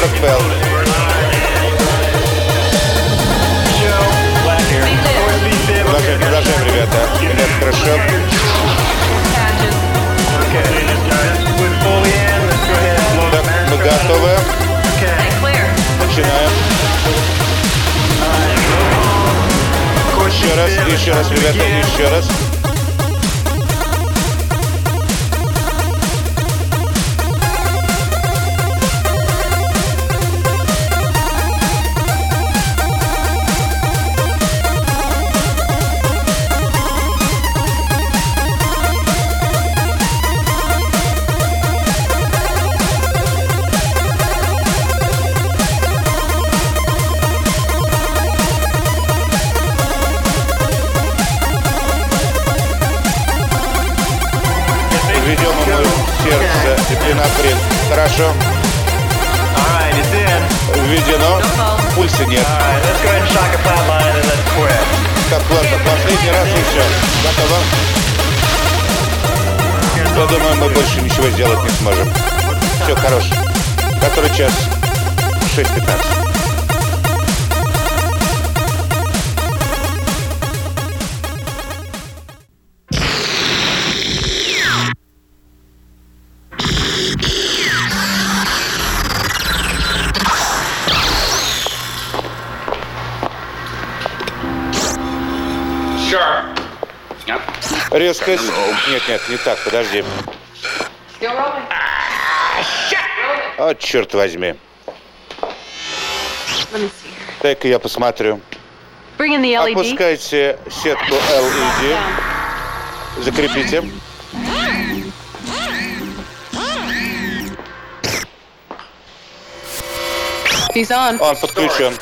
40 ПЛ. Продолжаем, ребята. Электрошок. Так, мы готовы. Начинаем. Еще раз, еще раз, ребята, еще раз. Хорош. Который час? 6.15. Резкость. Нет, нет, не так, подожди. О, черт возьми. Дай-ка я посмотрю. LED. Опускайте сетку LED. Закрепите. Он подключен.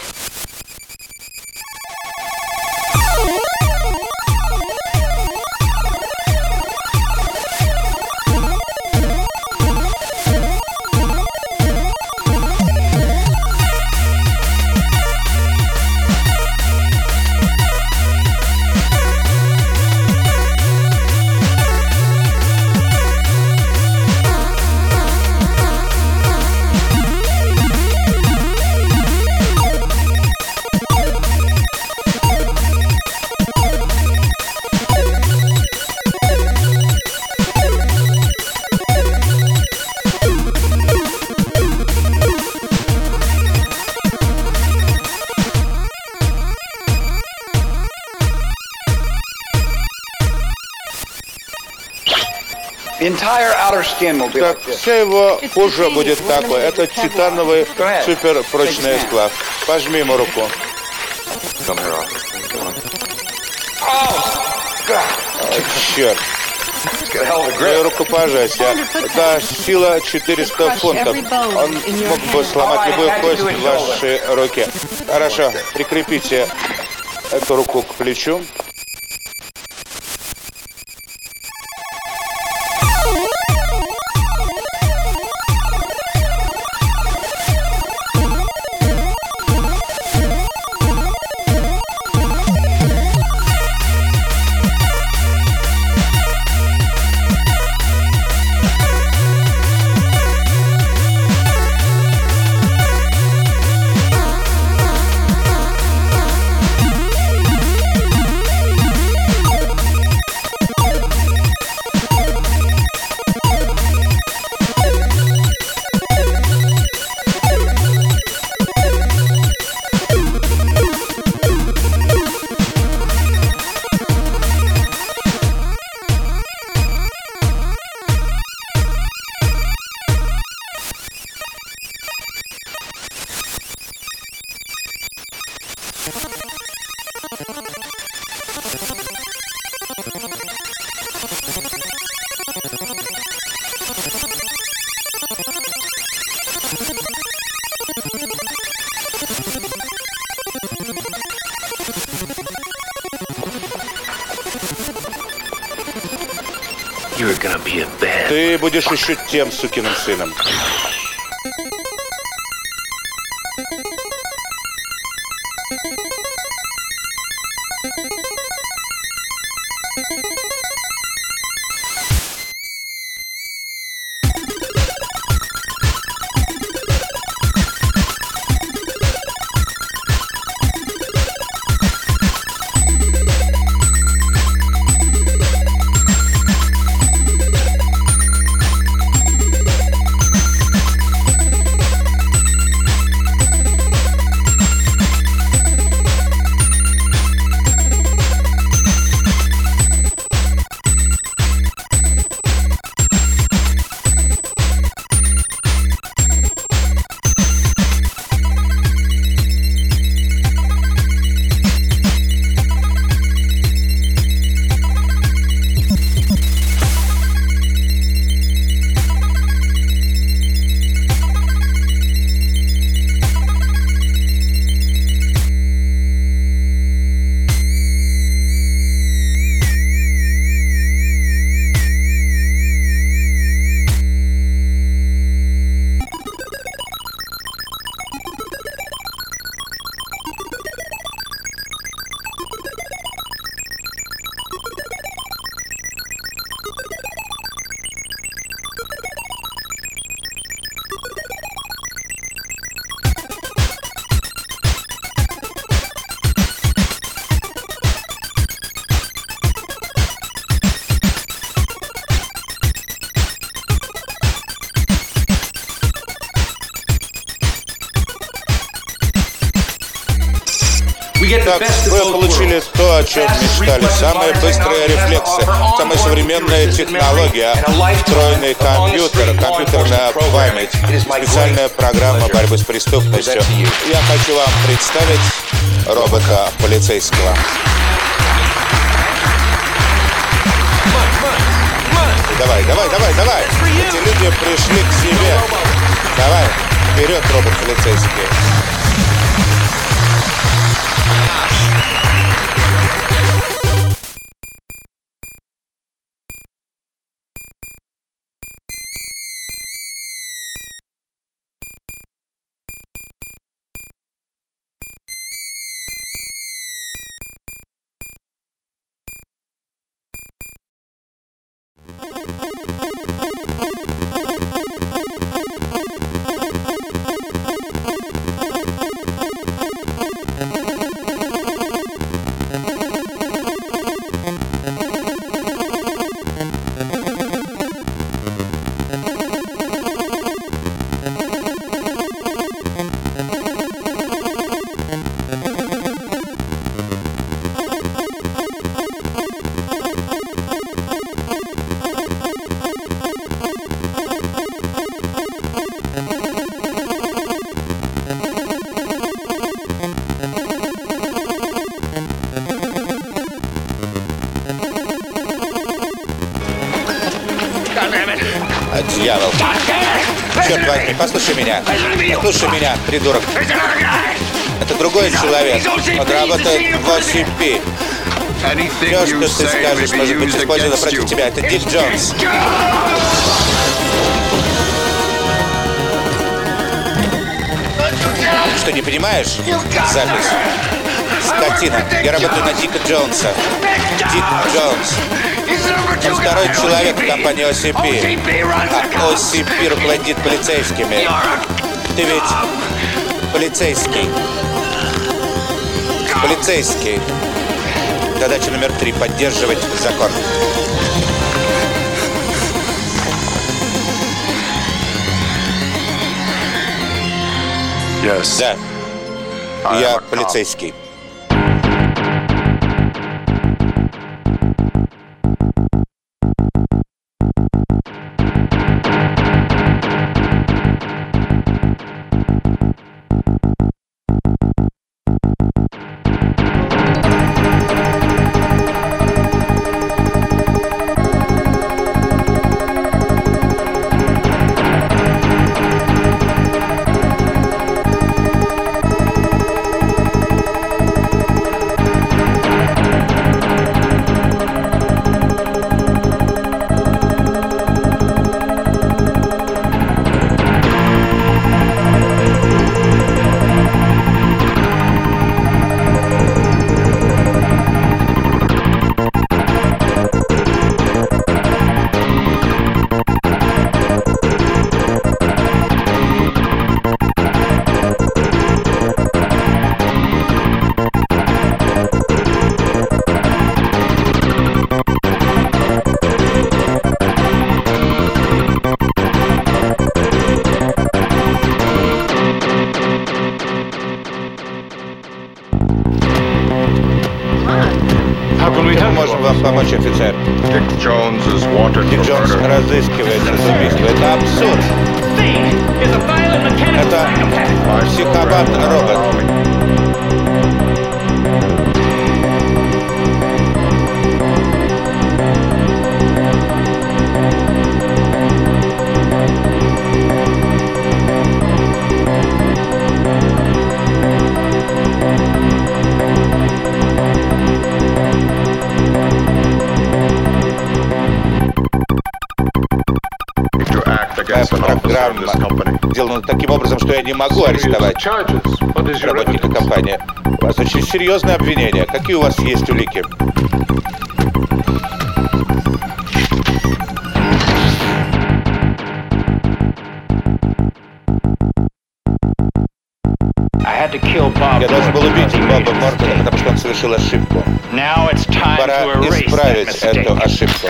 Так, вся его кожа будет такой. Это титановый суперпрочный сплав. Пожми ему руку. Черт. Мою руку пожатие. Да, сила 400 фунтов. Он мог бы сломать любую кость в вашей руке. Хорошо, прикрепите эту руку к плечу. Ты будешь еще тем сукиным сыном. Чем мечтали. Самые быстрые рефлексы, самая современная технология, встроенный компьютер, компьютерная память, специальная программа борьбы с преступностью. Я хочу вам представить робота полицейского. Давай, давай, давай, давай! Эти люди пришли к себе. Давай, вперед, робот полицейский. Дьявол. Черт возьми, послушай меня. Послушай меня, придурок. Это другой человек. Он работает в OCP. Все, что ты скажешь, может быть использовано против тебя. Это Дик Джонс. Что, не понимаешь? Запись. Скотина. Я работаю на Дика Джонса. Дик Джонс. Он второй человек в компании OCP. А OCP руководит полицейскими. Ты ведь полицейский. Полицейский. Задача номер три — поддерживать закон. Yes. Да, я полицейский. Психопат-робот. Образом, что я не могу арестовать работника компании. У вас очень серьезное обвинение. Какие у вас есть улики? Я должен был убить Боба Мортона, потому что он совершил ошибку. Пора исправить эту ошибку.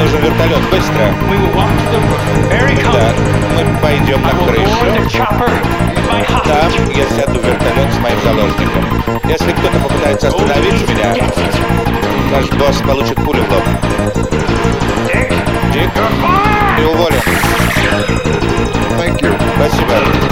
Нужен вертолет. Быстро. Да, мы пойдем на крышу. Там hostage. я сяду в вертолет с моим заложником. Если кто-то попытается остановить меня, наш босс получит пулю в лоб. Дик, ты уволен. Спасибо.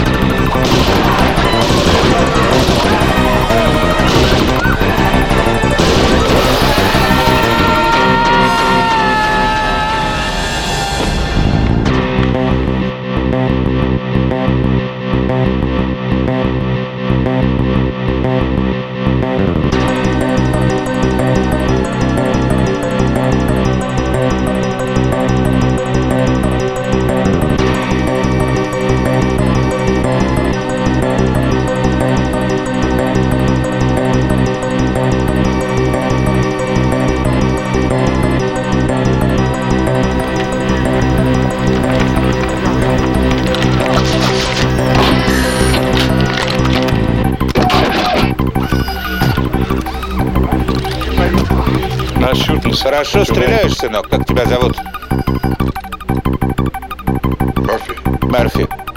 Хорошо стреляешь, сынок. Как тебя зовут? Murphy. Мерфи.